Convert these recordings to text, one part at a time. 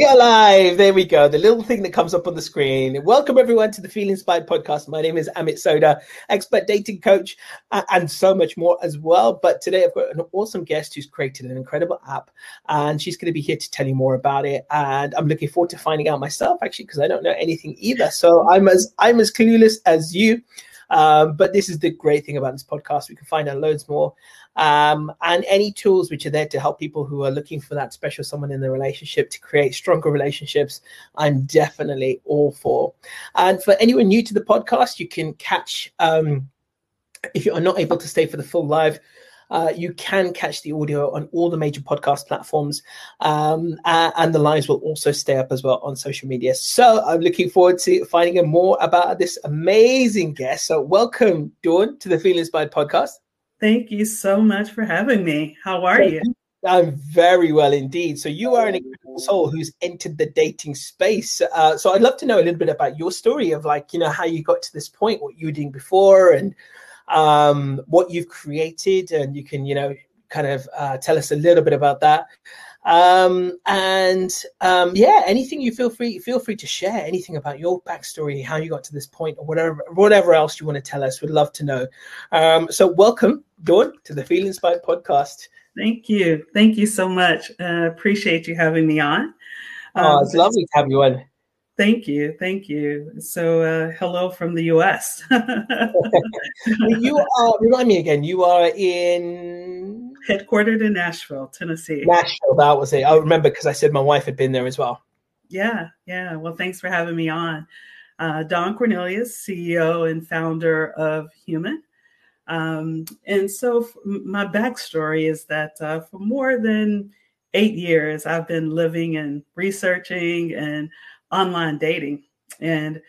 We are live. There we go. The little thing that comes up on the screen. Welcome everyone to the Feel Inspired podcast. My name is Amit Sodha, expert dating coach, and so much more as well. But today I've got an awesome guest who's created an incredible app, and she's going to be here to tell you more about it. And I'm looking forward to finding out myself, actually, because I don't know anything either. So I'm as I'm as clueless as you. Um, but this is the great thing about this podcast. We can find out loads more um, and any tools which are there to help people who are looking for that special someone in the relationship to create stronger relationships. I'm definitely all for. And for anyone new to the podcast, you can catch, um, if you are not able to stay for the full live, uh, you can catch the audio on all the major podcast platforms, um, uh, and the lives will also stay up as well on social media. So I'm looking forward to finding out more about this amazing guest. So welcome, Dawn, to the Feel Inspired podcast. Thank you so much for having me. How are you? I'm very well indeed. So you are an incredible soul who's entered the dating space. Uh, so I'd love to know a little bit about your story of like, you know, how you got to this point, what you were doing before, and um, what you've created, and you can, you know, kind of uh, tell us a little bit about that. Um, and um, yeah, anything you feel free feel free to share. Anything about your backstory, how you got to this point, or whatever whatever else you want to tell us. We'd love to know. Um, so welcome, Dawn, to the Feel Inspired podcast. Thank you, thank you so much. Uh, appreciate you having me on. oh, it's um, lovely to have you on. Thank you, thank you. So, uh, hello from the U.S. you are. Remind me again. You are in headquartered in Nashville, Tennessee. Nashville, that was it. I remember because I said my wife had been there as well. Yeah, yeah. Well, thanks for having me on. Uh, Dawn Cornelius, CEO and founder of Human. Um, and so, my backstory is that uh, for more than eight years, I've been living and researching and online dating. And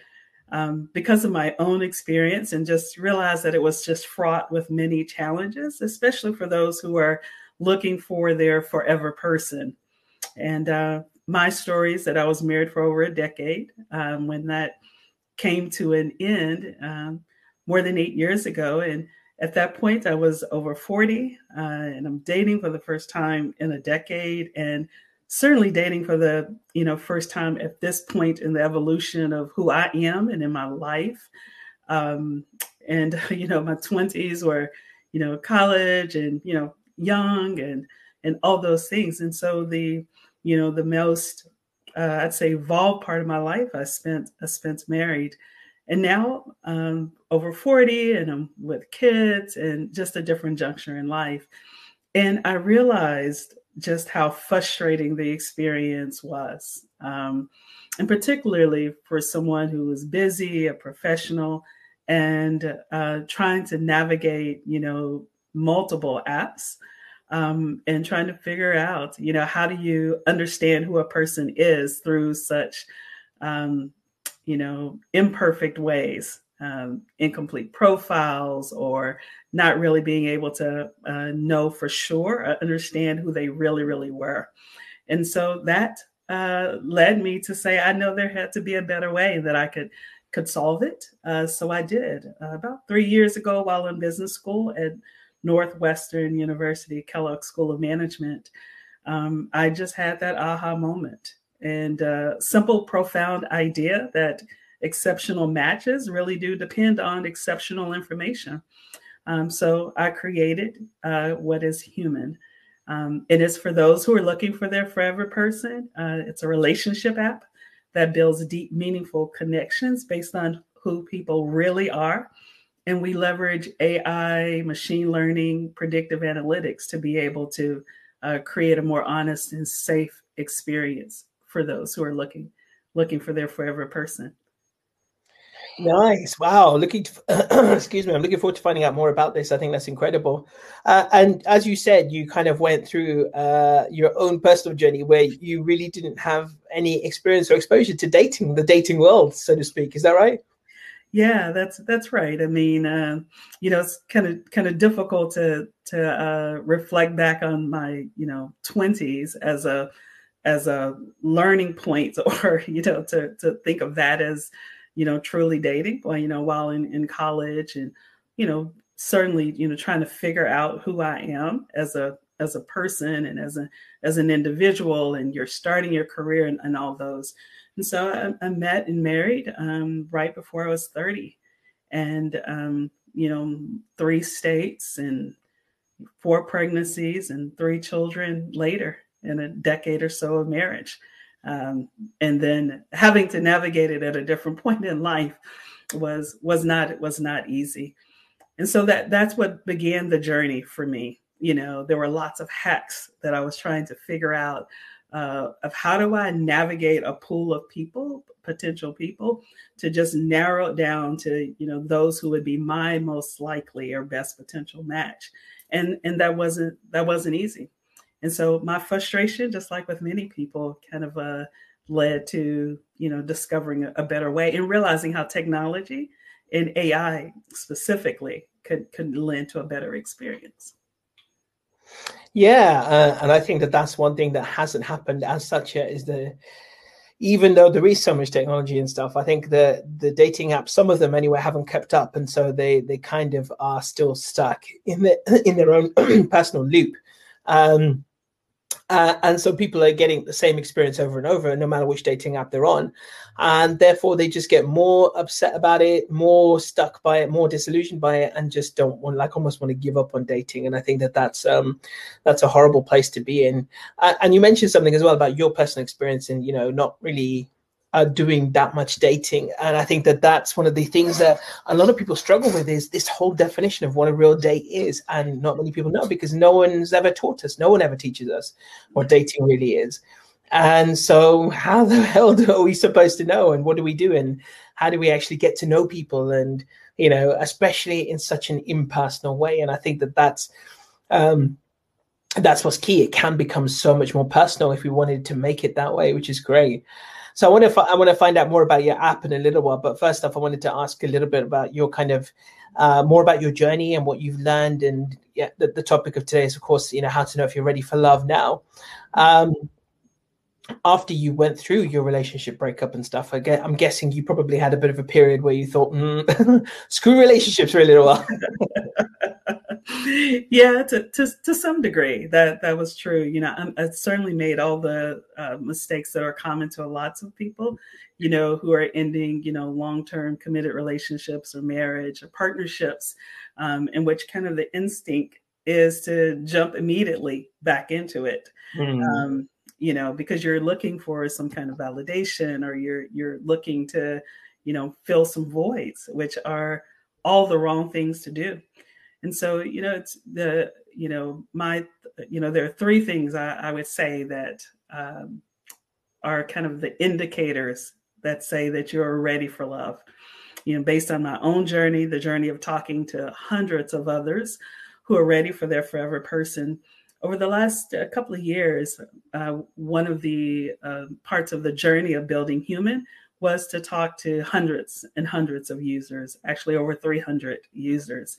um, because of my own experience and just realized that it was just fraught with many challenges, especially for those who are looking for their forever person. And uh, my story is that I was married for over a decade. Um, when that came to an end um, more than eight years ago, and at that point I was over 40, uh, and I'm dating for the first time in a decade, and certainly dating for the you know first time at this point in the evolution of who I am and in my life. Um, and you know, my twenties were you know college and you know young and and all those things. And so the you know the most uh, I'd say evolved part of my life I spent I spent married. And now um, over 40 and I'm with kids and just a different juncture in life. And I realized just how frustrating the experience was. Um, and particularly for someone who was busy, a professional, and uh, trying to navigate, you know, multiple apps um, and trying to figure out, you know, how do you understand who a person is through such, um, you know, imperfect ways um, incomplete profiles or not really being able to uh, know for sure, uh, understand who they really, really were. And so that uh, led me to say, I know there had to be a better way that I could could solve it. Uh, so I did. Uh, about three years ago, while in business school at Northwestern University Kellogg School of Management, um, I just had that aha moment and uh, simple, profound idea that exceptional matches really do depend on exceptional information. Um, so I created uh, what is human. Um, it is for those who are looking for their forever person. Uh, it's a relationship app that builds deep, meaningful connections based on who people really are. And we leverage AI, machine learning, predictive analytics to be able to uh, create a more honest and safe experience for those who are looking looking for their forever person. Nice. Wow. Looking to, excuse me. I'm looking forward to finding out more about this. I think that's incredible. Uh, and as you said, you kind of went through uh, your own personal journey where you really didn't have any experience or exposure to dating, the dating world, so to speak. Is that right? Yeah, that's that's right. I mean, uh, you know, it's kind of kind of difficult to to uh, reflect back on my you know twenties as a as a learning point, or you know, to to think of that as you know, truly dating, well, you know, while in, in college and, you know, certainly, you know, trying to figure out who I am as a as a person and as a as an individual and you're starting your career and, and all those. And so I, I met and married um, right before I was 30 and um, you know three states and four pregnancies and three children later in a decade or so of marriage um, and then having to navigate it at a different point in life was was not was not easy. And so that that's what began the journey for me. You know there were lots of hacks that i was trying to figure out uh, of how do i navigate a pool of people potential people to just narrow it down to you know those who would be my most likely or best potential match. And and that wasn't that wasn't easy and so my frustration just like with many people kind of uh, led to you know discovering a, a better way and realizing how technology and ai specifically could could lend to a better experience. Yeah uh, and i think that that's one thing that hasn't happened as such yet is the even though there is so much technology and stuff i think the the dating apps some of them anyway haven't kept up. And so they they kind of are still stuck in the in their own personal loop. Um uh, and so people are getting the same experience over and over, no matter which dating app they're on. And therefore, they just get more upset about it, more stuck by it, more disillusioned by it, and just don't want, like, almost want to give up on dating. And I think that that's um, that's a horrible place to be in. Uh, and you mentioned something as well about your personal experience and you know not really doing that much dating. And I think that that's one of the things that a lot of people struggle with is this whole definition of what a real date is. And not many people know because no one's ever taught us, no one ever teaches us what dating really is. And so, how the hell are we supposed to know? And what do we do? And how do we actually get to know people? And, you know, especially in such an impersonal way. And I think that that's, um, that's what's key. It can become so much more personal if we wanted to make it that way, which is great. So I want to I want to find out more about your app in a little while. But first off, I wanted to ask a little bit about your kind of uh, more about your journey and what you've learned. And yeah, the, the, topic of today is, of course, you know, how to know if you're ready for love now. Um, after you went through your relationship breakup and stuff, I get, I'm guessing you probably had a bit of a period where you thought, mm, screw relationships for a little while. yeah, to, to, to some degree, that that was true. You know, I, I certainly made all the uh, mistakes that are common to lots of people. You know, who are ending, you know, long term committed relationships or marriage or partnerships, um, in which kind of the instinct is to jump immediately back into it. Mm. Um, you know, because you're looking for some kind of validation or you're you're looking to, you know, fill some voids, which are all the wrong things to do. And so, you know, it's the, you know, my, you know, there are three things I, I would say that um, are kind of the indicators that say that you're ready for love. You know, based on my own journey, the journey of talking to hundreds of others who are ready for their forever person. Over the last uh, couple of years, uh, one of the uh, parts of the journey of building human was to talk to hundreds and hundreds of users, actually over 300 users.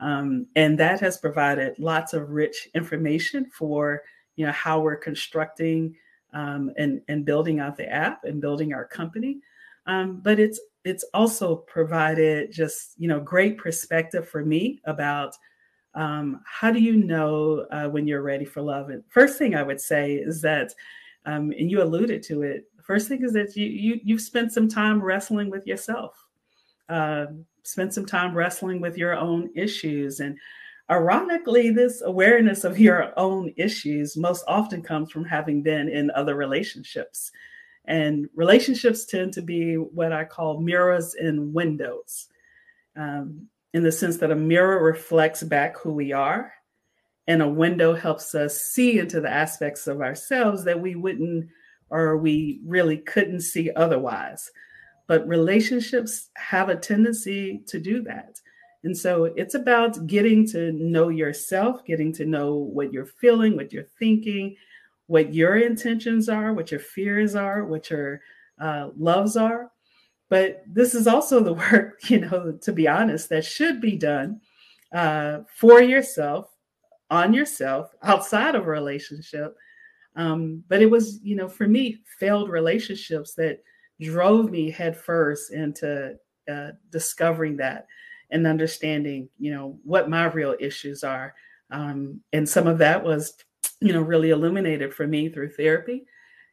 Um, and that has provided lots of rich information for you know how we're constructing um, and and building out the app and building our company. Um, but it's it's also provided just you know great perspective for me about um, how do you know uh, when you're ready for love. And first thing I would say is that, um, and you alluded to it. First thing is that you you you've spent some time wrestling with yourself. Uh, spend some time wrestling with your own issues. And ironically, this awareness of your own issues most often comes from having been in other relationships. And relationships tend to be what I call mirrors and windows, um, in the sense that a mirror reflects back who we are, and a window helps us see into the aspects of ourselves that we wouldn't or we really couldn't see otherwise but relationships have a tendency to do that. And so it's about getting to know yourself, getting to know what you're feeling, what you're thinking, what your intentions are, what your fears are, what your uh, loves are. But this is also the work, you know, to be honest, that should be done uh, for yourself, on yourself, outside of a relationship. Um, but it was, you know, for me, failed relationships that drove me headfirst into uh, discovering that and understanding, you know, what my real issues are. Um, and some of that was, you know, really illuminated for me through therapy.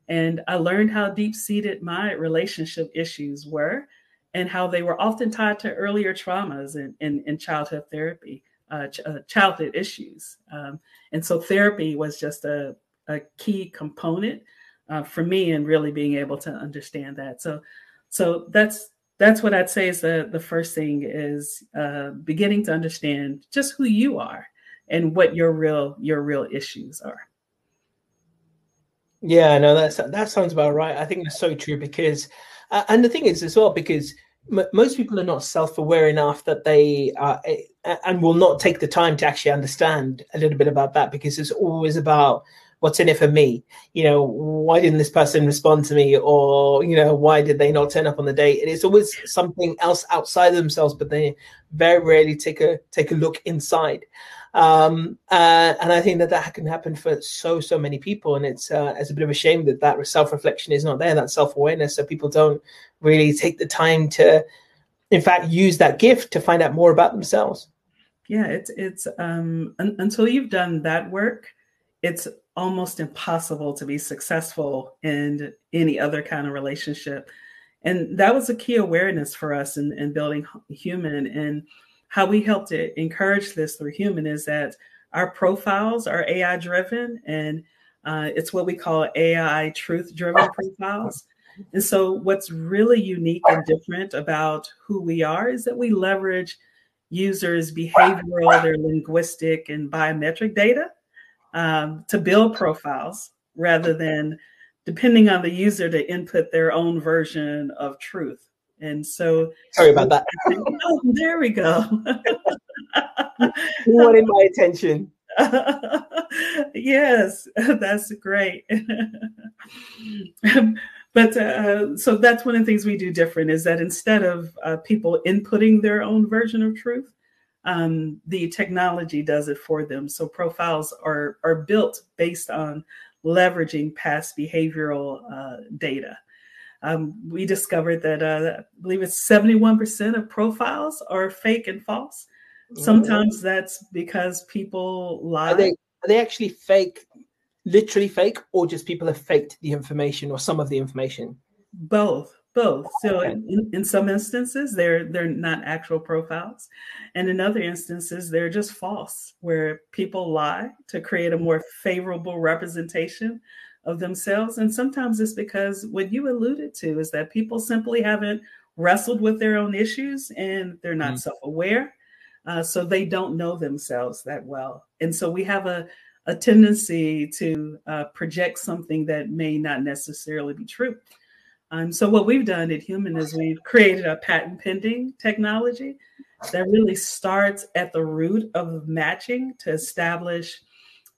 And I learned how deep seated my relationship issues were and how they were often tied to earlier traumas in, in, in childhood therapy, uh, ch- uh, childhood issues. Um, and so therapy was just a, a key component uh, for me and really being able to understand that. So, so that's that's what I'd say is the the first thing is uh, beginning to understand just who you are and what your real your real issues are. Yeah, no, that's that sounds about right. I think that's so true because, uh, and the thing is as well because m- most people are not self-aware enough that they are and will not take the time to actually understand a little bit about that because it's always about what's in it for me? You know why didn't this person respond to me? Or you know why did they not turn up on the date? And it's always something else outside of themselves but they very rarely take a take a look inside. Um, uh, and I think that that can happen for so so many people, and it's uh, it's a bit of a shame that that self reflection is not there, that self awareness, so people don't really take the time to, in fact, use that gift to find out more about themselves. Yeah, it's it's um, un- until you've done that work, it's almost impossible to be successful in any other kind of relationship. And that was a key awareness for us in, in building human. And how we helped to encourage this through human is that our profiles are AI driven and uh, it's what we call AI truth driven profiles. And so, what's really unique and different about who we are is that we leverage users' behavioral, their linguistic, and biometric data um, to build profiles rather than depending on the user to input their own version of truth. And so, sorry about that. oh, there we go. you wanted my attention. yes, that's great. but uh, so that's one of the things we do different is that instead of uh, people inputting their own version of truth, um, the technology does it for them. So profiles are are built based on leveraging past behavioral uh, data. Um, we discovered that uh, I believe it's 71% of profiles are fake and false. Sometimes that's because people lie. Are they, are they actually fake, literally fake, or just people have faked the information or some of the information? Both both so okay. in, in some instances they're they're not actual profiles and in other instances they're just false where people lie to create a more favorable representation of themselves and sometimes it's because what you alluded to is that people simply haven't wrestled with their own issues and they're not mm-hmm. self-aware uh, so they don't know themselves that well and so we have a a tendency to uh, project something that may not necessarily be true um, so what we've done at Human is we've created a patent pending technology that really starts at the root of matching to establish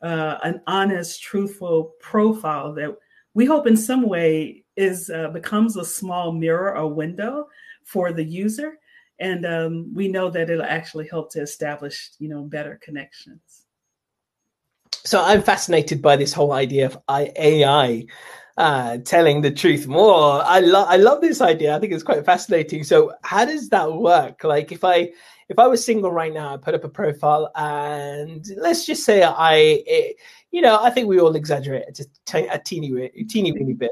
uh, an honest, truthful profile that we hope in some way is uh, becomes a small mirror or window for the user, and um, we know that it'll actually help to establish, you know, better connections. So I'm fascinated by this whole idea of AI uh, telling the truth more. I love I love this idea. I think it's quite fascinating. So how does that work? Like if I if I was single right now, I put up a profile and let's just say I, it, you know, I think we all exaggerate just a teeny, teeny weeny bit.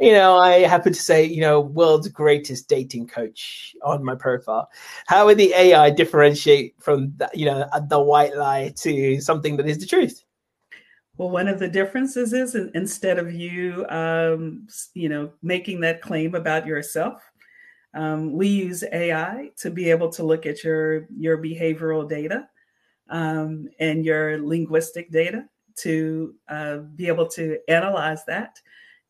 You know, I happen to say, you know, world's greatest dating coach on my profile. How would the AI differentiate from, the, you know, the white lie to something that is the truth? Well, one of the differences is instead of you, um, you know, making that claim about yourself, um, we use AI to be able to look at your your behavioral data um, and your linguistic data to uh, be able to analyze that,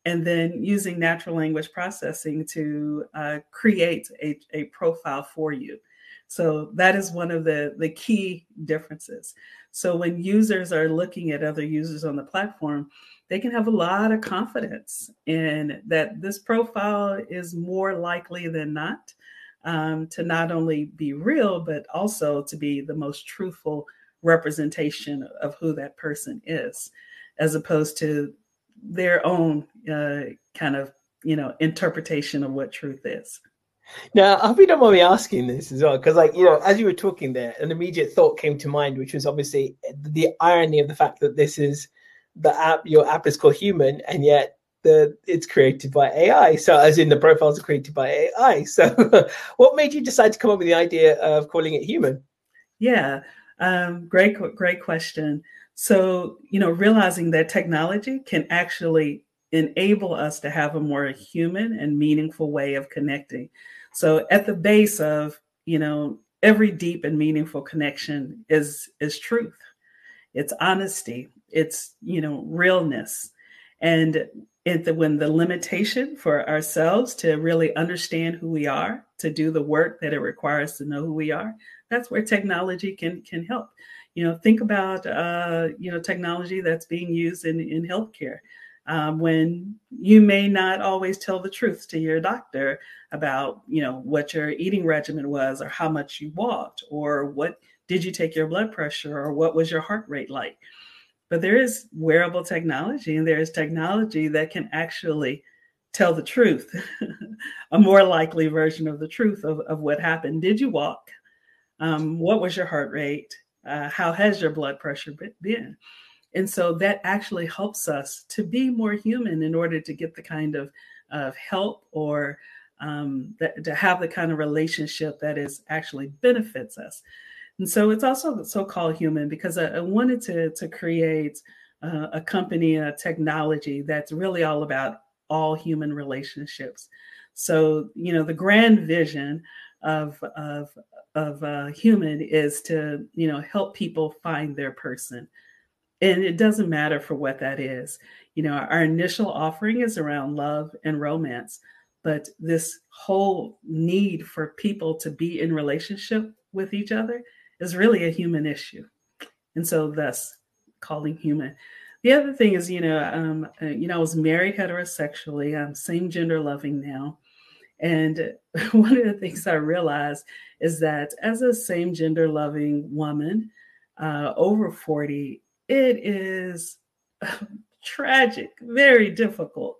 and then using natural language processing to uh, create a, a profile for you. So that is one of the the key differences. So when users are looking at other users on the platform, they can have a lot of confidence in that this profile is more likely than not um, to not only be real, but also to be the most truthful representation of who that person is, as opposed to their own uh, kind of you know interpretation of what truth is. Now, I hope you don't mind me asking this as well, because, like, you know, as you were talking there, an immediate thought came to mind, which was obviously the irony of the fact that this is the app, your app is called Human, and yet the it's created by AI. So, as in the profiles are created by AI. So, what made you decide to come up with the idea of calling it Human? Yeah, um, great, great question. So, you know, realizing that technology can actually enable us to have a more human and meaningful way of connecting. So, at the base of, you know, every deep and meaningful connection is is truth. It's honesty. It's, you know, realness. And it, when the limitation for ourselves to really understand who we are, to do the work that it requires to know who we are, that's where technology can can help you know think about uh, you know technology that's being used in in healthcare um, when you may not always tell the truth to your doctor about you know what your eating regimen was or how much you walked or what did you take your blood pressure or what was your heart rate like. But there is wearable technology and there is technology that can actually tell the truth a more likely version of the truth of, of what happened. Did you walk? Um, what was your heart rate? Uh, how has your blood pressure been? And so that actually helps us to be more human in order to get the kind of, of help or um, that, to have the kind of relationship that is actually benefits us. And so it's also so-called human because I, I wanted to, to create uh, a company, a technology that's really all about all human relationships. So, you know, the grand vision of, of of uh, human is to you know help people find their person and it doesn't matter for what that is. You know our initial offering is around love and romance but this whole need for people to be in relationship with each other is really a human issue. And so thus calling human. The other thing is you know um, uh, you know i was married heterosexually i'm same gender loving now. And one of the things I realized is that as a same gender loving woman uh, over 40, it is tragic, very difficult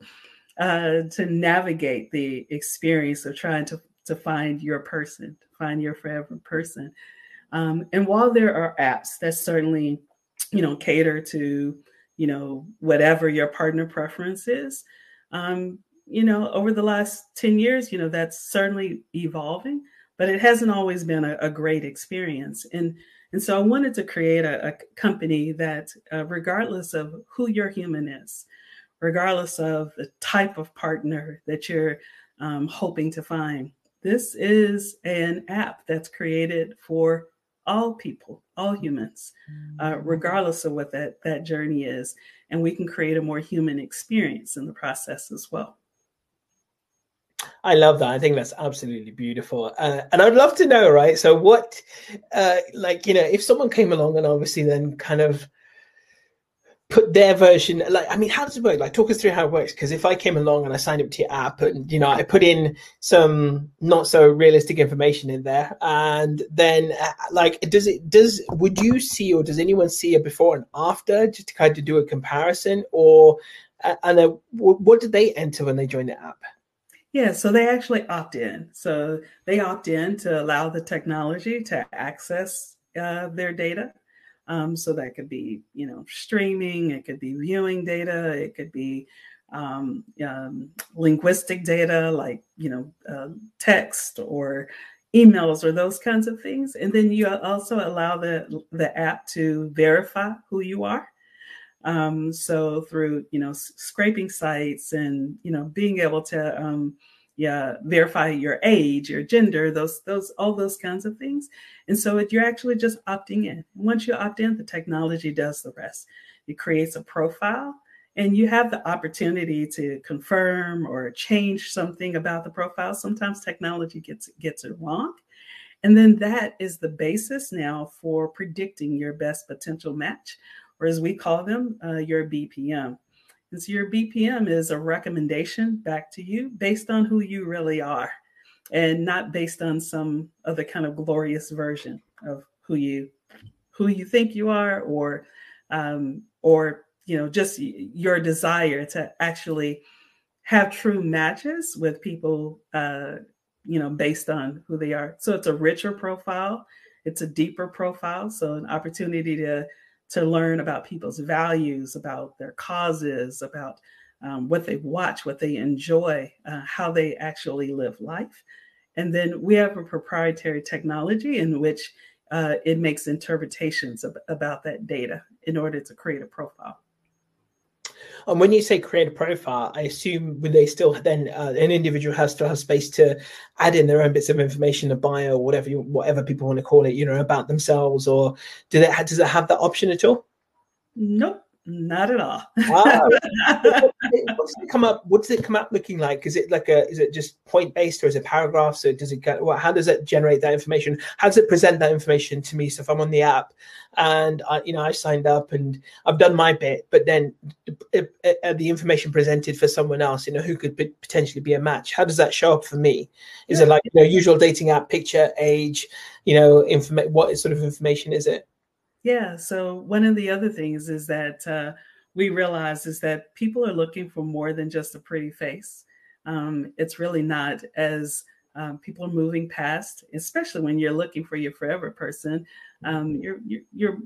uh, to navigate the experience of trying to, to find your person, to find your forever person. Um, and while there are apps that certainly, you know, cater to, you know, whatever your partner preference is, um, you know, over the last 10 years, you know, that's certainly evolving, but it hasn't always been a, a great experience. And and so I wanted to create a, a company that, uh, regardless of who your human is, regardless of the type of partner that you're um, hoping to find, this is an app that's created for all people, all humans, uh, mm. regardless of what that, that journey is. And we can create a more human experience in the process as well. I love that. I think that's absolutely beautiful. Uh, and I'd love to know, right? So, what, uh, like, you know, if someone came along and obviously then kind of put their version, like, I mean, how does it work? Like, talk us through how it works. Because if I came along and I signed up to your app and, you know, I put in some not so realistic information in there, and then, uh, like, does it, does, would you see or does anyone see a before and after just to kind of do a comparison? Or, uh, and then what did they enter when they joined the app? Yeah, so they actually opt in. So they opt in to allow the technology to access uh, their data. Um, so that could be, you know, streaming, it could be viewing data, it could be um, um, linguistic data like, you know, uh, text or emails or those kinds of things. And then you also allow the, the app to verify who you are. Um, so through you know scraping sites and you know being able to um, yeah verify your age, your gender, those those all those kinds of things. And so it, you're actually just opting in. Once you opt in, the technology does the rest. It creates a profile and you have the opportunity to confirm or change something about the profile sometimes technology gets gets it wrong and then that is the basis now for predicting your best potential match or as we call them, uh, your BPM. And so your BPM is a recommendation back to you based on who you really are and not based on some other kind of glorious version of who you who you think you are or um, or you know just your desire to actually have true matches with people uh, you know, based on who they are. So it's a richer profile, it's a deeper profile. So an opportunity to to learn about people's values, about their causes, about um, what they watch, what they enjoy, uh, how they actually live life. And then we have a proprietary technology in which uh, it makes interpretations about that data in order to create a profile. And when you say create a profile, I assume would they still then uh, an individual has to have space to add in their own bits of information, a bio, whatever you, whatever people want to call it, you know, about themselves, or do that does it have that option at all? Nope. Not at all. wow. What does it come up? What does it come up looking like? Is it like a? Is it just point based, or is it paragraphs? So does it get? Well, how does it generate that information? How does it present that information to me? So if I'm on the app, and I, you know I signed up and I've done my bit, but then if, if, if the information presented for someone else, you know, who could potentially be a match? How does that show up for me? Is yeah. it like you know usual dating app picture, age, you know, inform- What sort of information is it? Yeah. So one of the other things is that uh, we realize is that people are looking for more than just a pretty face. Um, it's really not as um, people are moving past, especially when you're looking for your forever person. Um, you're, you're, you're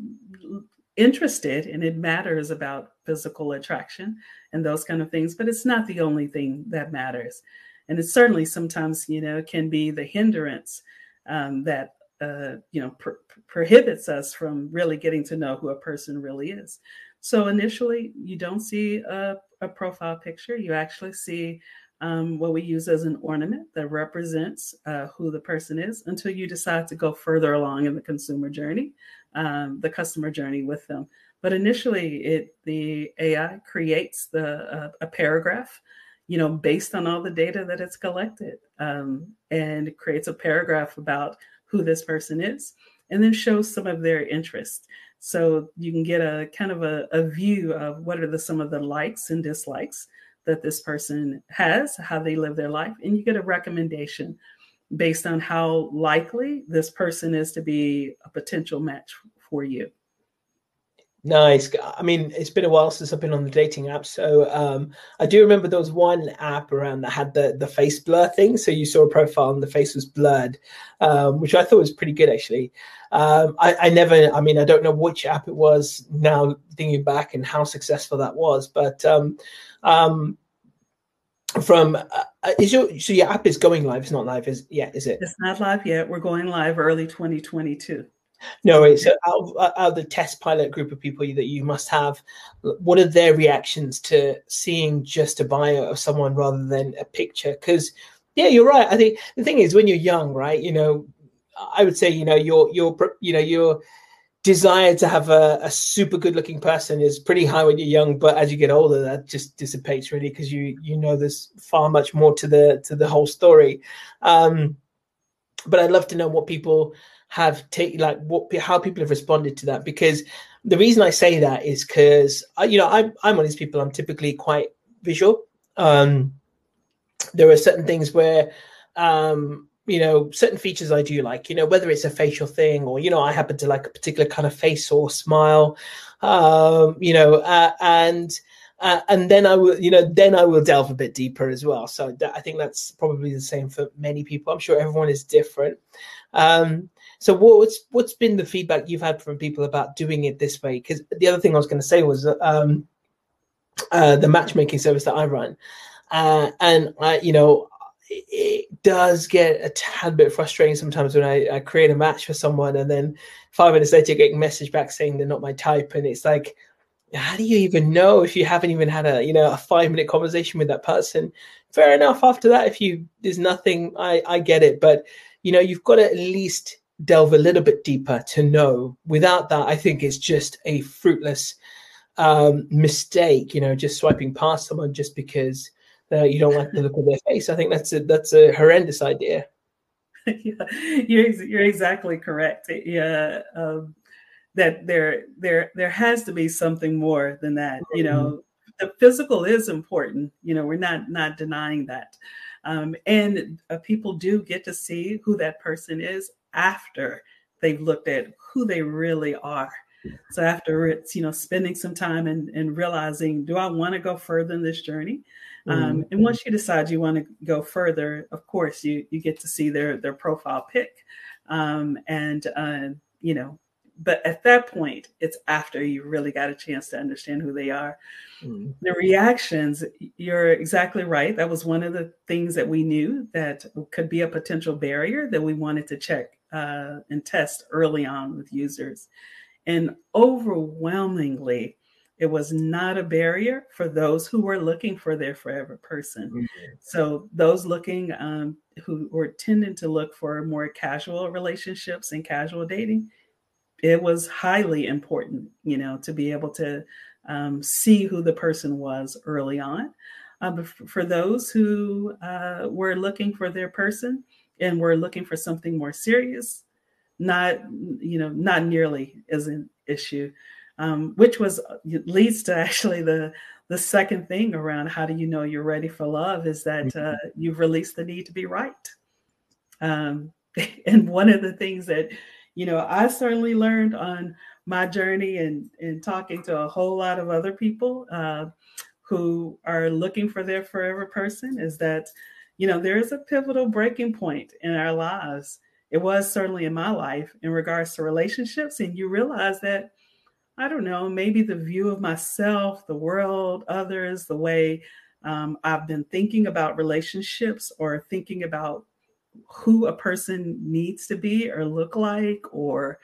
interested, and it matters about physical attraction and those kind of things. But it's not the only thing that matters, and it certainly sometimes you know can be the hindrance um, that uh, you know pr- prohibits us from really getting to know who a person really is. So initially, you don't see a, a profile picture. You actually see um, what we use as an ornament that represents uh, who the person is until you decide to go further along in the consumer journey, um, the customer journey with them. But initially, it the AI creates the uh, a paragraph, you know, based on all the data that it's collected, um, and creates a paragraph about who this person is, and then shows some of their interests. So you can get a kind of a, a view of what are the some of the likes and dislikes that this person has, how they live their life, and you get a recommendation based on how likely this person is to be a potential match for you. Nice. I mean, it's been a while since I've been on the dating app, so um, I do remember there was one app around that had the the face blur thing. So you saw a profile and the face was blurred, um, which I thought was pretty good actually. Um, I, I, never, I mean, I don't know which app it was now thinking back and how successful that was, but um, um, from uh, is your so your app is going live? It's not live, is yeah, is it? It's not live yet. We're going live early 2022. No, it's out out of the test pilot group of people that you must have. What are their reactions to seeing just a bio of someone rather than a picture? Because yeah, you're right. I think the thing is when you're young, right? You know, I would say you know your your you know your desire to have a, a super good looking person is pretty high when you're young, but as you get older, that just dissipates really because you you know there's far much more to the to the whole story. Um, but I'd love to know what people have taken like what how people have responded to that because the reason I say that is because you know I'm I'm one of these people I'm typically quite visual. Um, there are certain things where um, you know certain features I do like you know whether it's a facial thing or you know I happen to like a particular kind of face or smile um, you know uh, and uh, and then I will, you know, then I will delve a bit deeper as well. So that, I think that's probably the same for many people. I'm sure everyone is different. Um, so what's what's been the feedback you've had from people about doing it this way? Because the other thing I was going to say was um, uh, the matchmaking service that I run, uh, and I, you know, it does get a tad bit frustrating sometimes when I, I, create a match for someone and then five minutes later get a message back saying they're not my type, and it's like, how do you even know if you haven't even had a you know a five minute conversation with that person? Fair enough. After that, if you there's nothing, I I get it, but you know you've got to at least delve a little bit deeper to know. Without that, I think it's just a fruitless um, mistake. You know, just swiping past someone just because uh, you don't like the look of their face. I think that's a that's a horrendous idea. yeah, you're you're exactly correct. Yeah, um, that there there there has to be something more than that. You know, mm-hmm. the physical is important. You know, we're not not denying that. Um, and uh, people do get to see who that person is after they've looked at who they really are. So after it's, you know, spending some time and, and realizing, do I want to go further in this journey? Um, and once you decide you want to go further, of course, you you get to see their their profile pic, um, and uh, you know, but at that point, it's after you really got a chance to understand who they are. Mm. The reactions, you're exactly right. That was one of the things that we knew that could be a potential barrier that we wanted to check uh, and test early on with users. And overwhelmingly, it was not a barrier for those who were looking for their forever person. Mm-hmm. So those looking um, who were tending to look for more casual relationships and casual dating, it was highly important, you know, to be able to um, see who the person was early on. Uh, but for those who uh, were looking for their person and we're looking for something more serious, not you know not nearly as an issue um, which was leads to actually the the second thing around how do you know you're ready for love is that mm-hmm. uh, you've released the need to be right. Um, and one of the things that you know I certainly learned on my journey and and talking to a whole lot of other people uh, who are looking for their forever person is that you know there is a pivotal breaking point in our lives. It was certainly in my life in regards to relationships, and you realize that I don't know, maybe the view of myself, the world, others, the way um, I've been thinking about relationships or thinking about who a person needs to be or look like or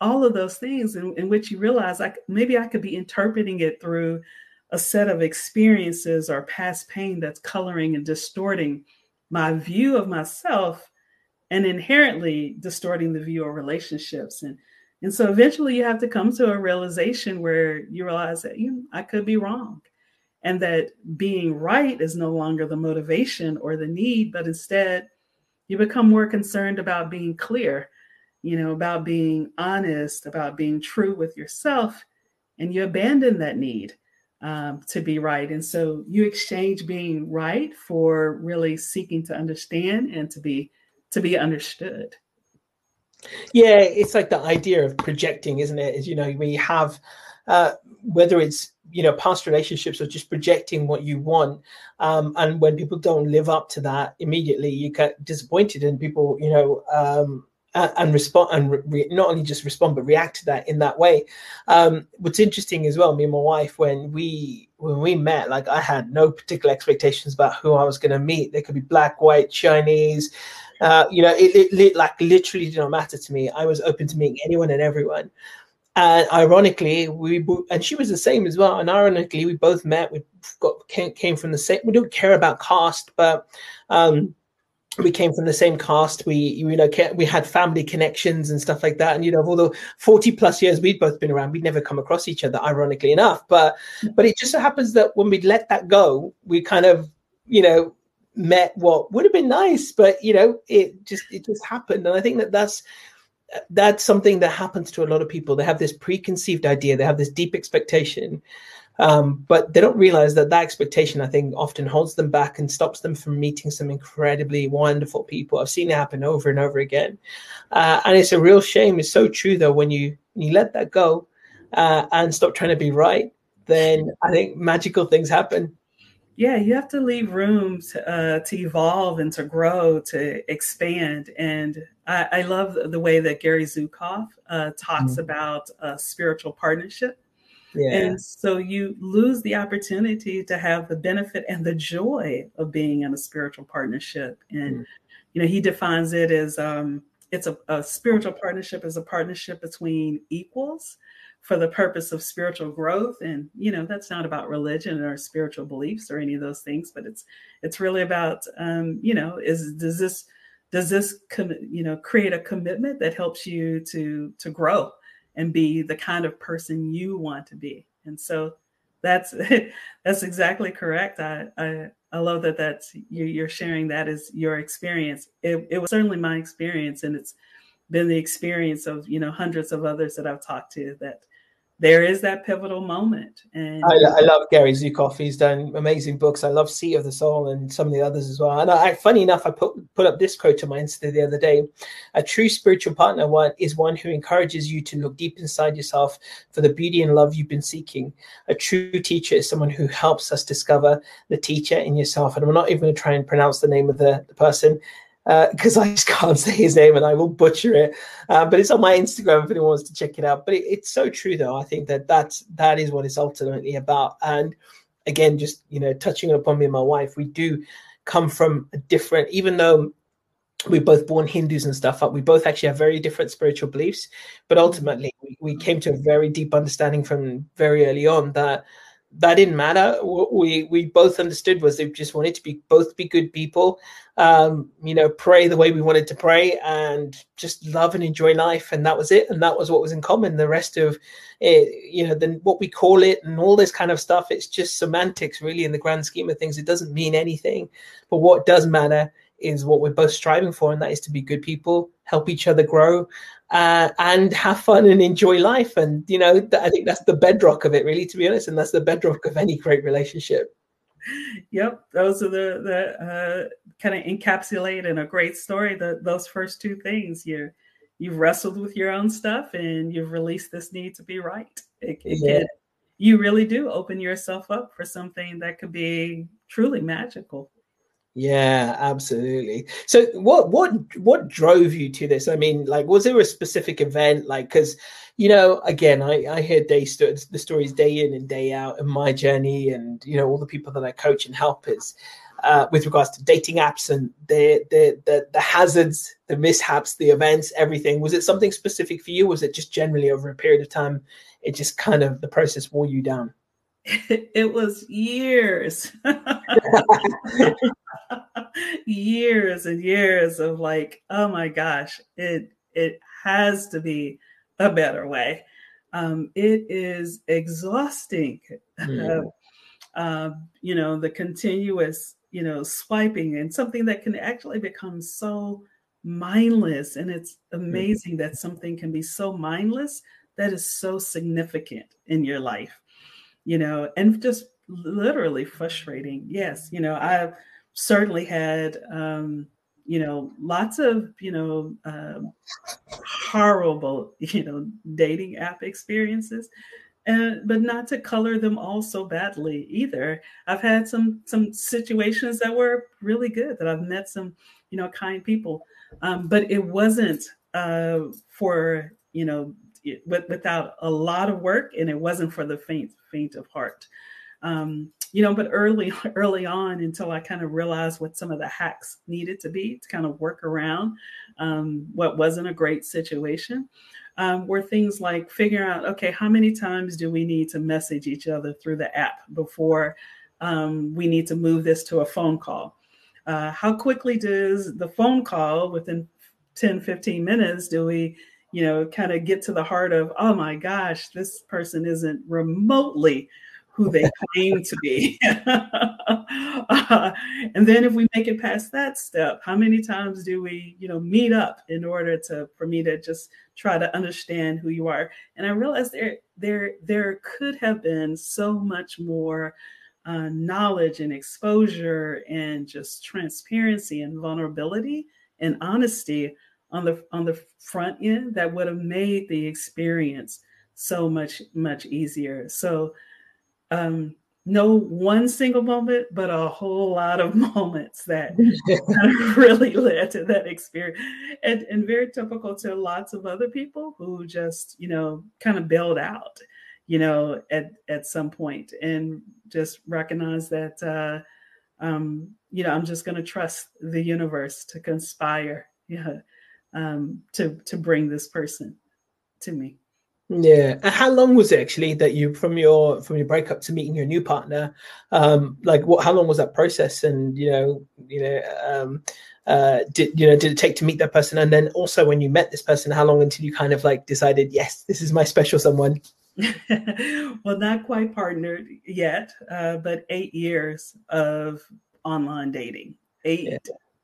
all of those things in, in which you realize like maybe I could be interpreting it through a set of experiences or past pain that's coloring and distorting my view of myself and inherently distorting the view of relationships. And and so eventually you have to come to a realization where you realize that you I could be wrong and that being right is no longer the motivation or the need, but instead you become more concerned about being clear, you know, about being honest, about being true with yourself, and you abandon that need um, to be right. And so you exchange being right for really seeking to understand and to be to be understood. Yeah, it's like the idea of projecting, isn't it? Is you know we have uh, whether it's you know past relationships or just projecting what you want, um, and when people don't live up to that immediately, you get disappointed, and people you know um, and respond and re- not only just respond but react to that in that way. Um, what's interesting as well, me and my wife, when we when we met, like I had no particular expectations about who I was going to meet. They could be black, white, Chinese. Uh, you know, it, it, like literally did not matter to me. I was open to meeting anyone and everyone. And ironically, we and she was the same as well. And ironically, we both met. We got came from the same. We don't care about caste, but um, we came from the same cast. We you know we had family connections and stuff like that. And you know, although forty plus years we'd both been around, we'd never come across each other. Ironically enough, but but it just so happens that when we let that go, we kind of you know met what would have been nice, but you know, it just it just happened, and I think that that's that's something that happens to a lot of people. They have this preconceived idea, they have this deep expectation, um, but they don't realize that that expectation, I think, often holds them back and stops them from meeting some incredibly wonderful people. I've seen it happen over and over again, uh, and it's a real shame. It's so true, though, when you you let that go uh, and stop trying to be right, then I think magical things happen yeah you have to leave room to, uh, to evolve and to grow to expand and i, I love the way that gary zukav uh, talks mm-hmm. about a spiritual partnership yeah. and so you lose the opportunity to have the benefit and the joy of being in a spiritual partnership and mm-hmm. you know he defines it as um, it's a, a spiritual partnership is a partnership between equals for the purpose of spiritual growth and you know that's not about religion or spiritual beliefs or any of those things but it's it's really about um, you know is does this does this com- you know create a commitment that helps you to to grow and be the kind of person you want to be. And so that's that's exactly correct. I i, I love that that's you're sharing that as your experience. It, it was certainly my experience and it's been the experience of you know hundreds of others that i've talked to that there is that pivotal moment. And I, I, love Gary Zukav. He's done amazing books. I love Seat of the Soul and some of the others as well. And I, funny enough, I put put up this quote on my Insta the other day: "A true spiritual partner one is one who encourages you to look deep inside yourself for the beauty and love you've been seeking. A true teacher is someone who helps us discover the teacher in yourself." And I'm not even going to try and pronounce the name of the, the person because uh, I just can't say his name and I will butcher it. Uh, but it's on my Instagram if anyone wants to check it out. But it, it's so true, though. I think that that's that is what it's ultimately about. And again, just you know, touching upon me and my wife, we do come from a different, even though we're both born Hindus and stuff, but we both actually have very different spiritual beliefs. But ultimately, we, we came to a very deep understanding from very early on that that didn't matter. What we we both understood was they just wanted to be both be good people, um, you know, pray the way we wanted to pray, and just love and enjoy life, and that was it. And that was what was in common. The rest of it, you know, then what we call it and all this kind of stuff, it's just semantics, really, in the grand scheme of things. It doesn't mean anything. But what does matter is what we're both striving for, and that is to be good people, help each other grow, uh, and have fun and enjoy life. And you know, I think that's the bedrock of it, really, to be honest, and that's the bedrock of any great relationship. Yep, those are the the uh, kind of encapsulate in a great story. The those first two things you you've wrestled with your own stuff and you've released this need to be right. It, it yeah. can, you really do open yourself up for something that could be truly magical. Yeah, absolutely. So what what what drove you to this? I mean, like was there a specific event like cuz you know, again, I I hear day st- the stories day in and day out in my journey and you know all the people that I coach and help is uh, with regards to dating apps and the, the the the hazards, the mishaps, the events, everything. Was it something specific for you? Was it just generally over a period of time? It just kind of the process wore you down. It was years. years and years of like, oh my gosh, it it has to be a better way. Um, it is exhausting. Mm. Uh, you know, the continuous, you know, swiping and something that can actually become so mindless. And it's mm. amazing that something can be so mindless that is so significant in your life, you know, and just literally frustrating. Yes, you know, I've certainly had um, you know lots of you know uh, horrible you know dating app experiences and but not to color them all so badly either i've had some some situations that were really good that i've met some you know kind people um, but it wasn't uh, for you know with, without a lot of work and it wasn't for the faint faint of heart um, you know, but early, early on, until I kind of realized what some of the hacks needed to be to kind of work around um, what wasn't a great situation, um, were things like figuring out, okay, how many times do we need to message each other through the app before um, we need to move this to a phone call? Uh, how quickly does the phone call within 10, 15 minutes do we you know, kind of get to the heart of, oh my gosh, this person isn't remotely who they claim to be. uh, and then if we make it past that step, how many times do we, you know, meet up in order to for me to just try to understand who you are? And I realized there there there could have been so much more uh, knowledge and exposure and just transparency and vulnerability and honesty on the on the front end that would have made the experience so much much easier. So um, no one single moment, but a whole lot of moments that really led to that experience. And, and very typical to lots of other people who just, you know, kind of bailed out, you know, at, at some point and just recognize that, uh, um, you know, I'm just going to trust the universe to conspire, yeah, um, to, to bring this person to me. Yeah. And how long was it actually that you from your from your breakup to meeting your new partner? Um, like what how long was that process? And you know, you know, um uh did you know did it take to meet that person? And then also when you met this person, how long until you kind of like decided, yes, this is my special someone? well, not quite partnered yet, uh, but eight years of online dating. Eight yeah.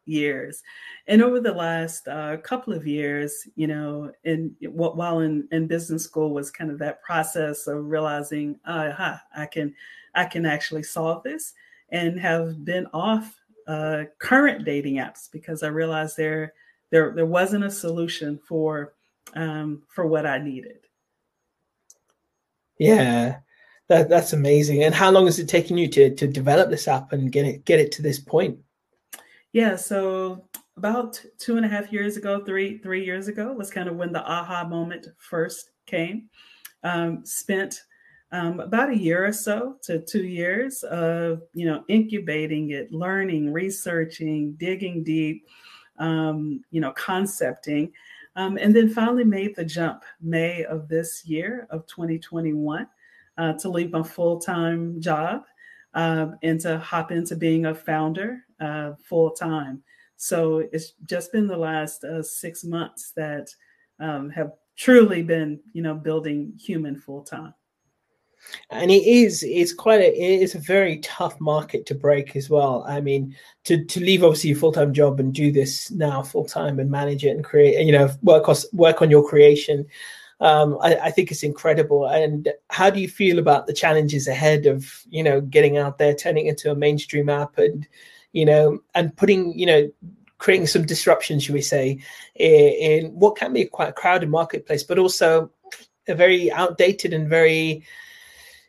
Years. And over the last uh, couple of years, you know, in what while in, in business school was kind of that process of realizing, uh, I can, I can actually solve this, and have been off uh, current dating apps because I realized there, there, there wasn't a solution for, um, for what I needed. Yeah, that, that's amazing. And how long has it taken you to to develop this app and get it get it to this point? Yeah, so about two and a half years ago, three three years ago was kind of when the aha moment first came. Um, spent um, about a year or so to two years of you know incubating it, learning, researching, digging deep, um, you know, concepting, um, and then finally made the jump May of this year of 2021 uh, to leave my full time job uh, and to hop into being a founder uh, full time. So it's just been the last uh, six months that um, have truly been, you know, building human full time. And it is it's quite a it is a very tough market to break as well. I mean, to to leave obviously a full time job and do this now full time and manage it and create, you know, work on work on your creation um, I, I, think it's incredible. And how do you feel about the challenges ahead of you know getting out there, turning into a mainstream app, and you know, and putting you know creating some disruption, should we say, in, in what can be quite a crowded marketplace, but also a very outdated and very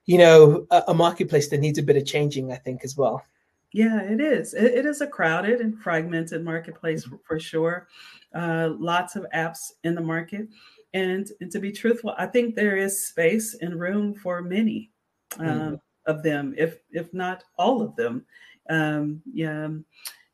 you know a, a marketplace that needs a bit of changing. I think as well. Yeah, it is. It, it is a crowded and fragmented marketplace for, for sure. Uh, lots of apps in the market. And, and to be truthful, I think there is space and room for many um, mm of them, if if not all of them. Um, yeah,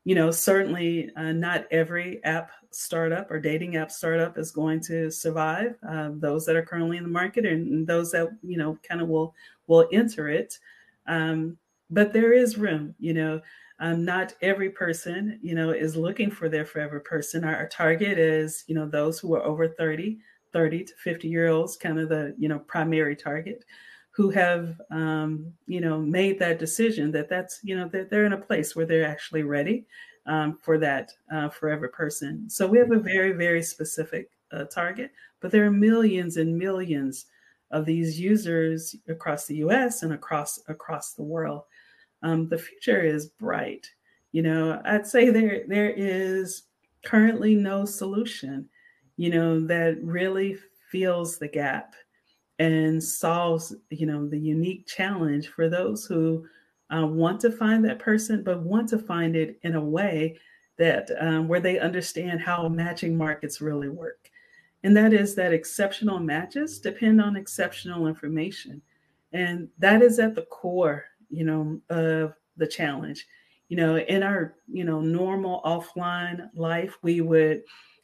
you know, certainly uh, not every app startup or dating app startup is going to survive. Uh, those that are currently in the market and those that you know kind of will will enter it. Um, but there is room, you know. Um, not every person, you know, is looking for their forever person. Our, our, target is, you know, those who are over 30 30 to 50 year olds, kind of the you know primary target, who have um, you know made that decision that that's you know that they're in a place where they're actually ready um, for that uh, forever person. So we have a very very specific uh, target, but there are millions and millions of these users across the U.S. and across across the world. Um, the future is bright. You know, I'd say there there is currently no solution you know, that really fills the gap and solves, you know, the unique challenge for those who uh, want to find that person, but want to find it in a way that um, where they understand how matching markets really work. And that is that exceptional matches depend on exceptional information. And that is at the core, you know, of the challenge. You know, in our, you know, normal offline life, we would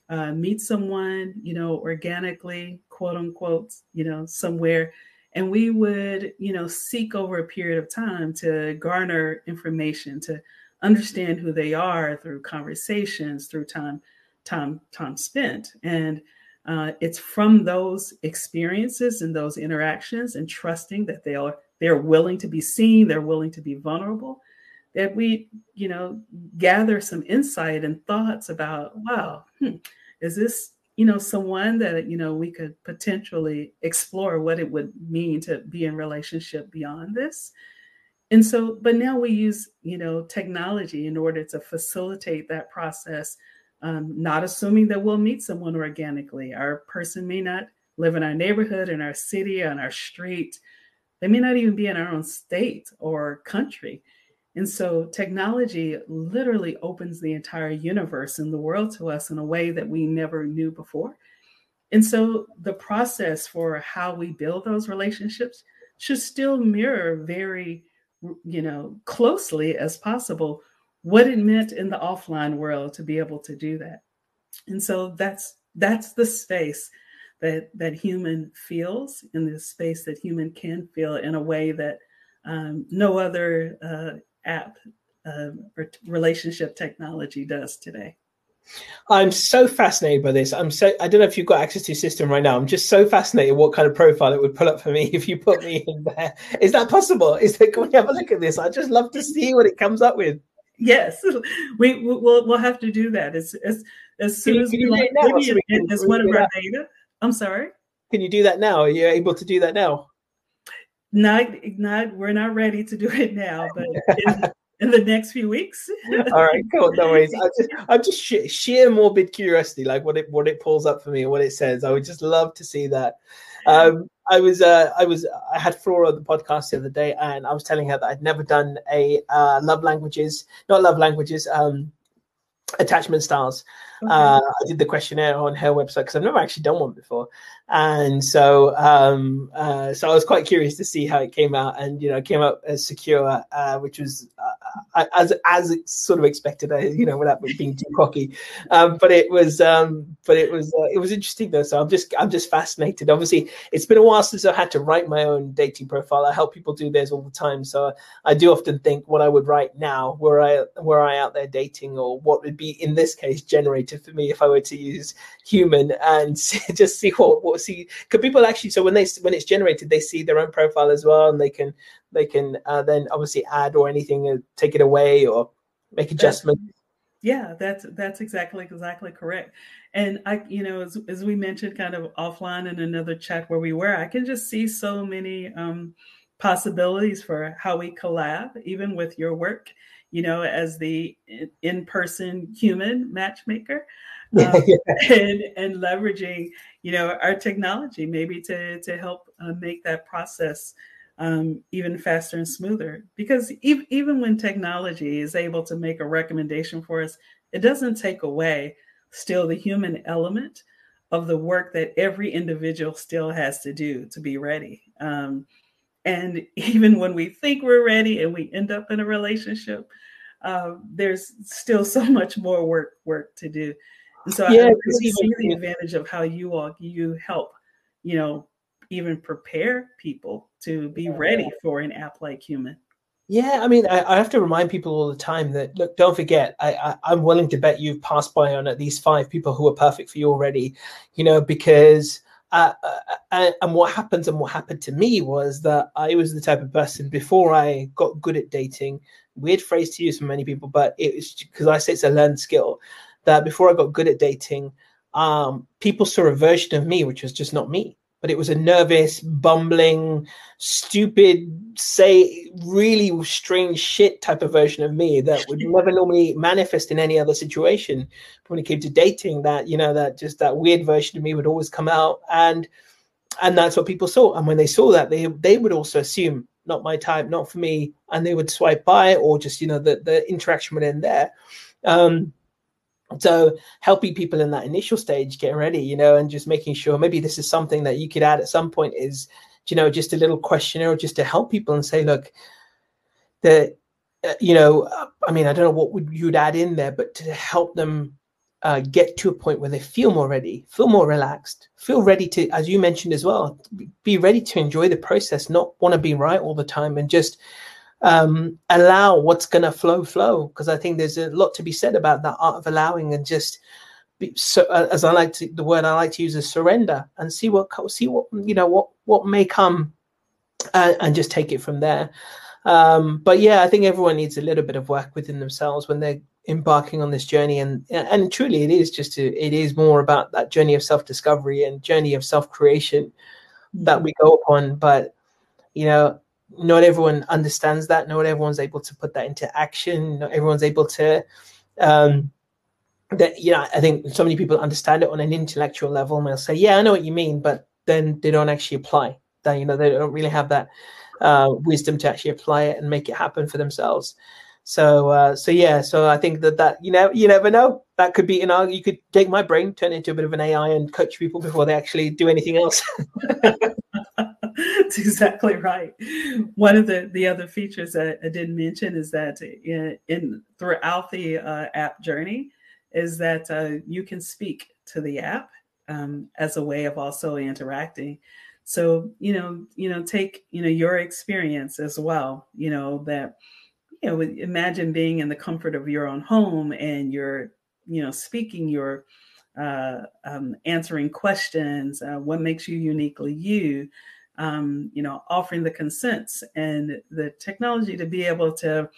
uh, meet someone, you know, organically, quote unquote, you know, somewhere. And we would, you know, seek over a period of time to garner information, to understand who they are through conversations, through time, time, time spent. And uh, it's from those experiences and those interactions and trusting that they are they're willing to be seen, they're willing to be vulnerable, that we, you know, gather some insight and thoughts about, wow, hmm, is this, you know, someone that, you know, we could potentially explore what it would mean to be in relationship beyond this? And so, but now we use, you know, technology in order to facilitate that process, um, not assuming that we'll meet someone organically. Our person may not live in our neighborhood, in our city, on our street. They may not even be in our own state or country. And so technology literally opens the entire universe and the world to us in a way that we never knew before. And so the process for how we build those relationships should still mirror very, you know, closely as possible what it meant in the offline world to be able to do that. And so that's that's the space that that human feels in this space that human can feel in a way that um, no other uh, app uh, or relationship technology does today. I'm so fascinated by this. I'm so I don't know if you've got access to your system right now. I'm just so fascinated what kind of profile it would pull up for me if you put me in there. Is that possible? Is that can we have a look at this? I'd just love to see what it comes up with. Yes, we we'll we'll have to do that as as as soon as we like as one of our data. I'm sorry. Can you do that now? Are you able to do that now? Not not we're not ready to do it now, but in, in the next few weeks. All right, cool. No worries. I just I'm just sheer, sheer morbid curiosity, like what it what it pulls up for me and what it says. I would just love to see that. Um, I was uh, I was I had Flora on the podcast the other day, and I was telling her that I'd never done a uh, love languages, not love languages, um, attachment styles. Okay. Uh, I did the questionnaire on her website because I've never actually done one before, and so um, uh, so I was quite curious to see how it came out, and you know, came out as secure, uh, which was uh, as as sort of expected, uh, you know, without being too cocky. Um, but it was um, but it was uh, it was interesting though. So I'm just I'm just fascinated. Obviously, it's been a while since I had to write my own dating profile. I help people do theirs all the time, so I do often think what I would write now, were I were I out there dating, or what would be in this case generated for me if I were to use human and just see what what see. Could people actually? So when they when it's generated, they see their own profile as well, and they can they can uh, then obviously add or anything, uh, take it away or make adjustments. yeah, that's that's exactly exactly correct. And I, you know, as as we mentioned, kind of offline in another chat where we were, I can just see so many um, possibilities for how we collab, even with your work you know, as the in-person human matchmaker, um, and and leveraging, you know, our technology maybe to to help uh, make that process um, even faster and smoother. Because e- even when technology is able to make a recommendation for us, it doesn't take away still the human element of the work that every individual still has to do to be ready. Um, and even when we think we're ready and we end up in a relationship, uh, there's still so much more work work to do. And so yeah, I really see the advantage of how you all you help, you know, even prepare people to be ready for an app like Human. Yeah, I mean, I, I, have to remind people all the time that look, don't forget, I, I, am willing to bet you've passed by on at least five people who are perfect for you already, you know, because uh, uh, and what happens and what happened to me was that I was the type of person before I got good at dating. Weird phrase to use for many people, but it was because I say it's a learned skill. That before I got good at dating, um, people saw a version of me which was just not me but it was a nervous, bumbling, stupid, say really strange shit type of version of me that would never normally manifest in any other situation. But when it came to dating, that you know, that just that weird version of me would always come out, and and that's what people saw. And when they saw that, they they would also assume not my type, not for me, and they would swipe by or just you know the the interaction would end there. Um, so helping people in that initial stage get ready you know and just making sure maybe this is something that you could add at some point is you know just a little questionnaire just to help people and say look the uh, you know i mean i don't know what would you'd add in there but to help them uh, get to a point where they feel more ready feel more relaxed feel ready to as you mentioned as well be ready to enjoy the process not want to be right all the time and just um, allow what's going to flow flow because i think there's a lot to be said about that art of allowing and just be, so uh, as i like to the word i like to use is surrender and see what see what you know what what may come uh, and just take it from there. Um, but yeah i think everyone needs a little bit of work within themselves when they're embarking on this journey and and truly it is just to it is more about that journey of self-discovery and journey of self-creation that we go upon. But you know not everyone understands that. Not everyone's able to put that into action. Not everyone's able to. Um, that you know, I think so many people understand it on an intellectual level, and they'll say, "Yeah, I know what you mean," but then they don't actually apply. That you know, they don't really have that uh, wisdom to actually apply it and make it happen for themselves. So, uh, so yeah, so I think that that you know, you never know. That could be, you know, you could take my brain, turn it into a bit of an AI, and coach people before they actually do anything else. That's exactly right. One of the, the other features that I didn't mention is that in, in throughout the uh, app journey is that uh, you can speak to the app um, as a way of also interacting. So you know, you know, take you know your experience as well. You know that you know, imagine being in the comfort of your own home and you're you know speaking your uh, um, answering questions, uh, what makes you uniquely you, um, you know, offering the consents and the technology to be able to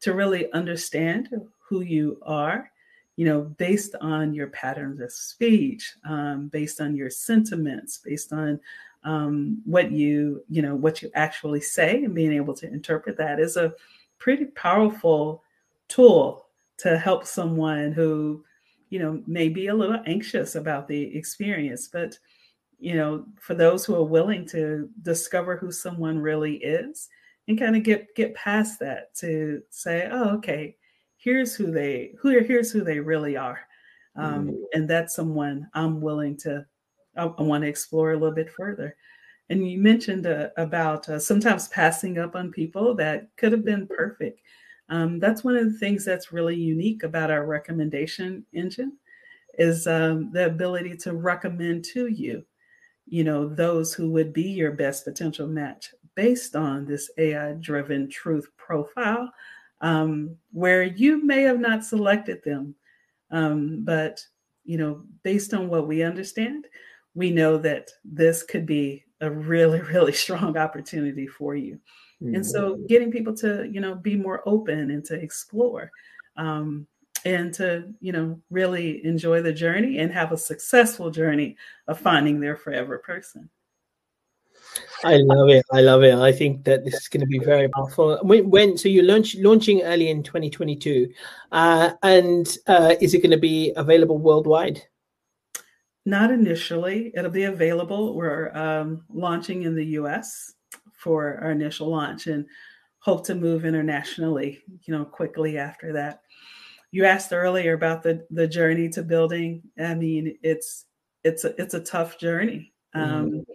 to really understand who you are, you know, based on your patterns of speech, um, based on your sentiments, based on um, what you, you know, what you actually say, and being able to interpret that is a pretty powerful tool to help someone who, you know, may be a little anxious about the experience, but you know, for those who are willing to discover who someone really is and kind of get get past that to say, oh, okay, here's who they who here's who they really are, um, mm-hmm. and that's someone I'm willing to I, I want to explore a little bit further. And you mentioned uh, about uh, sometimes passing up on people that could have been perfect. Um, that's one of the things that's really unique about our recommendation engine is um, the ability to recommend to you, you know, those who would be your best potential match based on this AI driven truth profile, um, where you may have not selected them. Um, but, you know, based on what we understand, we know that this could be a really, really strong opportunity for you. Mm-hmm. And so mm-hmm. getting people to, you know, be more open and to explore. Um, and to you know really enjoy the journey and have a successful journey of finding their forever person I love it. I love it. I think that this is going to be very powerful. When, when so you're launch, launching early in 2022, uh, and uh, is it going to be available worldwide? Not initially. It'll be available. We're um, launching in the U.S. for our initial launch, and hope to move internationally. You know, quickly after that. You asked earlier about the the journey to building. I mean, it's it's a, it's a tough journey. Mm-hmm. Um, mm-hmm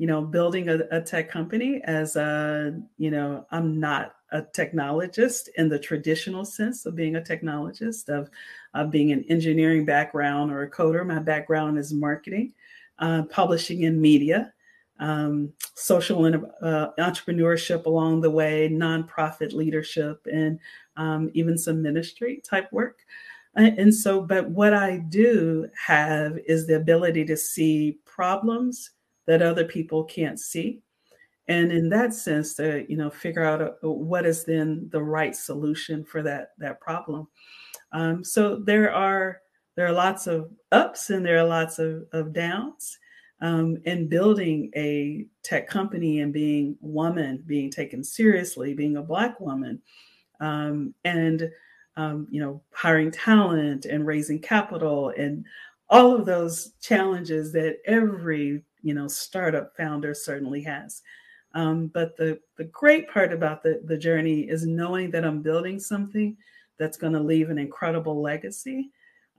you know, building a, a tech company as a, you know, I'm not a technologist in the traditional sense of being a technologist, of, of being an engineering background or a coder. My background is marketing, uh, publishing and media, um, social and uh, entrepreneurship along the way, nonprofit leadership, and um, even some ministry type work. And so, but what I do have is the ability to see problems that other people can't see. And in that sense to you know figure out a, uh, what is then the right solution for that that problem. Um, so there are there are lots of ups and there are lots of, of downs um, in building a tech company and being woman being taken seriously being a black woman um, and um, you know hiring talent and raising capital and all of those challenges that every you know startup founder certainly has. Um, but the the great part about the the journey is knowing that i'm building something that's going to leave an incredible legacy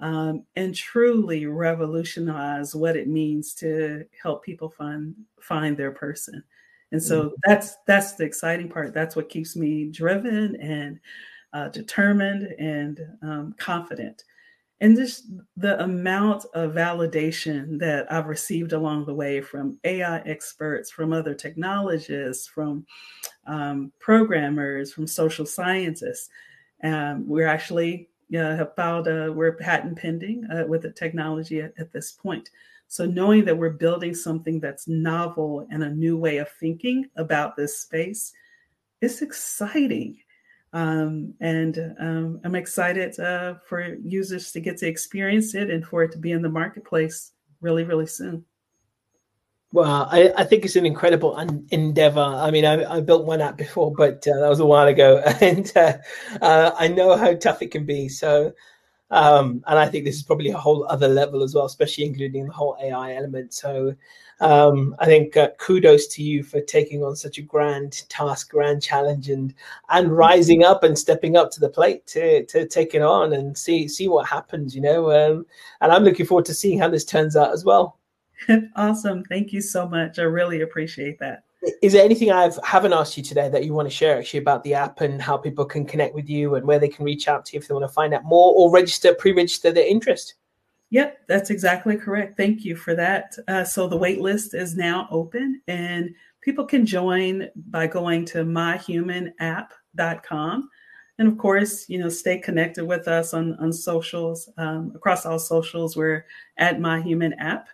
um, and truly revolutionize what it means to help people find find their person and so mm-hmm. that's that's the exciting part that's what keeps me driven and uh, determined and um, confident and just the amount of validation that I've received along the way from AI experts, from other technologists, from um, programmers, from social scientists. Um, we're actually uh, have filed a we're patent pending uh, with the technology at, at this point. So knowing that we're building something that's novel and a new way of thinking about this space, it's exciting. Um, and um, I'm excited uh, for users to get to experience it and for it to be in the marketplace really, really soon. Well, I, I think it's an incredible un- endeavor. I mean, I, I, built one app before, but uh, that was a while ago, and uh, uh, I know how tough it can be. So, um, and I think this is probably a whole other level as well, especially including the whole AI element. So, um, I think uh, kudos to you for taking on such a grand task, grand challenge, and and rising up and stepping up to the plate to to take it on and see see what happens. You know, um, and I'm looking forward to seeing how this turns out as well. awesome! Thank you so much. I really appreciate that. Is there anything I've haven't asked you today that you want to share actually about the app and how people can connect with you and where they can reach out to you if they want to find out more or register, pre-register their interest? Yep, that's exactly correct. Thank you for that. Uh, so the wait list is now open and people can join by going to myhumanapp.com. And of course, you know, stay connected with us on, on socials, um, across all socials. We're at MyHumanApp.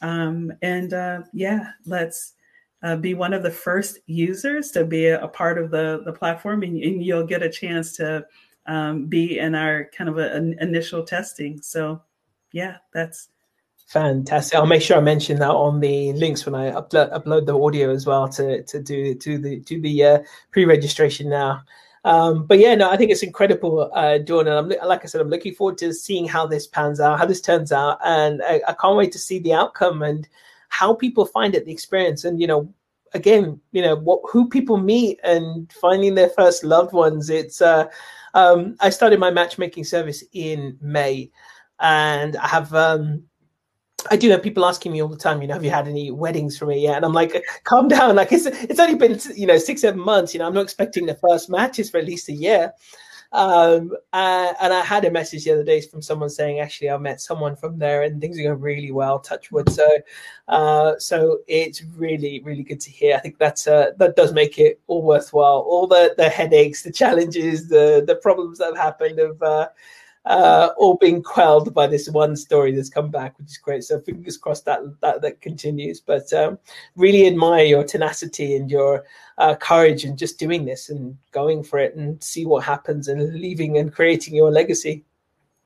Um, and uh, yeah, let's uh, be one of the first users to be a, a part of the, the platform, and, and, you'll get a chance to um, be in our kind of a, an initial testing. So, yeah, that's fantastic. I'll make sure I mention that on the links when I upload upload the audio as well to to do to the to the uh, pre registration now. Um, but yeah, no, I think it's incredible, uh, Dawn. And I'm, like I said, I'm looking forward to seeing how this pans out, how this turns out, and I, I can't wait to see the outcome and how people find it, the experience, and you know, again, you know, what who people meet and finding their first loved ones. It's uh, um, I started my matchmaking service in May, and I have um, I do have people asking me all the time, you know, have you had any weddings for me yet? And I'm like, calm down. Like it's it's only been you know six seven months. You know, I'm not expecting the first matches for at least a year. Um, uh, and I had a message the other day from someone saying, actually, I met someone from there and things are going really well. Touch wood. So, uh, so it's really really good to hear. I think that's uh, that does make it all worthwhile. All the the headaches, the challenges, the the problems that have happened of. Uh, all being quelled by this one story that's come back, which is great. So fingers crossed that that, that continues. But um, really admire your tenacity and your uh, courage and just doing this and going for it and see what happens and leaving and creating your legacy.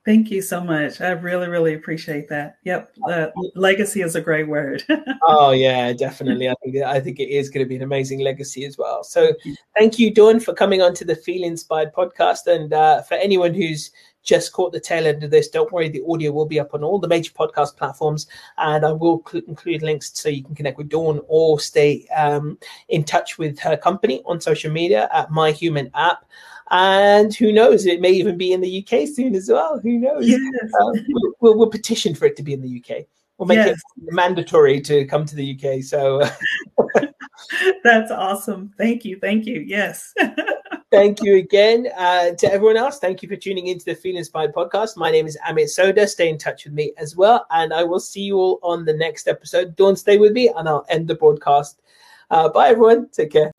Thank you so much. I really, really appreciate that. Yep, uh, legacy is a great word. oh yeah, definitely. I think I think it is going to be an amazing legacy as well. So, thank you, Dawn, for coming on to the Feel Inspired podcast, and uh, for anyone who's just caught the tail end of this, don't worry, the audio will be up on all the major podcast platforms, and I will cl- include links so you can connect with Dawn or stay um, in touch with her company on social media at My Human App. And who knows, it may even be in the UK soon as well. Who knows? Yes. Uh, we'll, we'll, we'll, petition for it to be in the UK. We'll make yes. it mandatory to come to the UK. So that's awesome. Thank you. Thank you. Yes. thank you again uh, to everyone else. Thank you for tuning into the Feel Inspired podcast. My name is Amit Sodha. Stay in touch with me as well. And I will see you all on the next episode. Don't stay with me, and I'll end the broadcast. Uh, bye, everyone. Take care.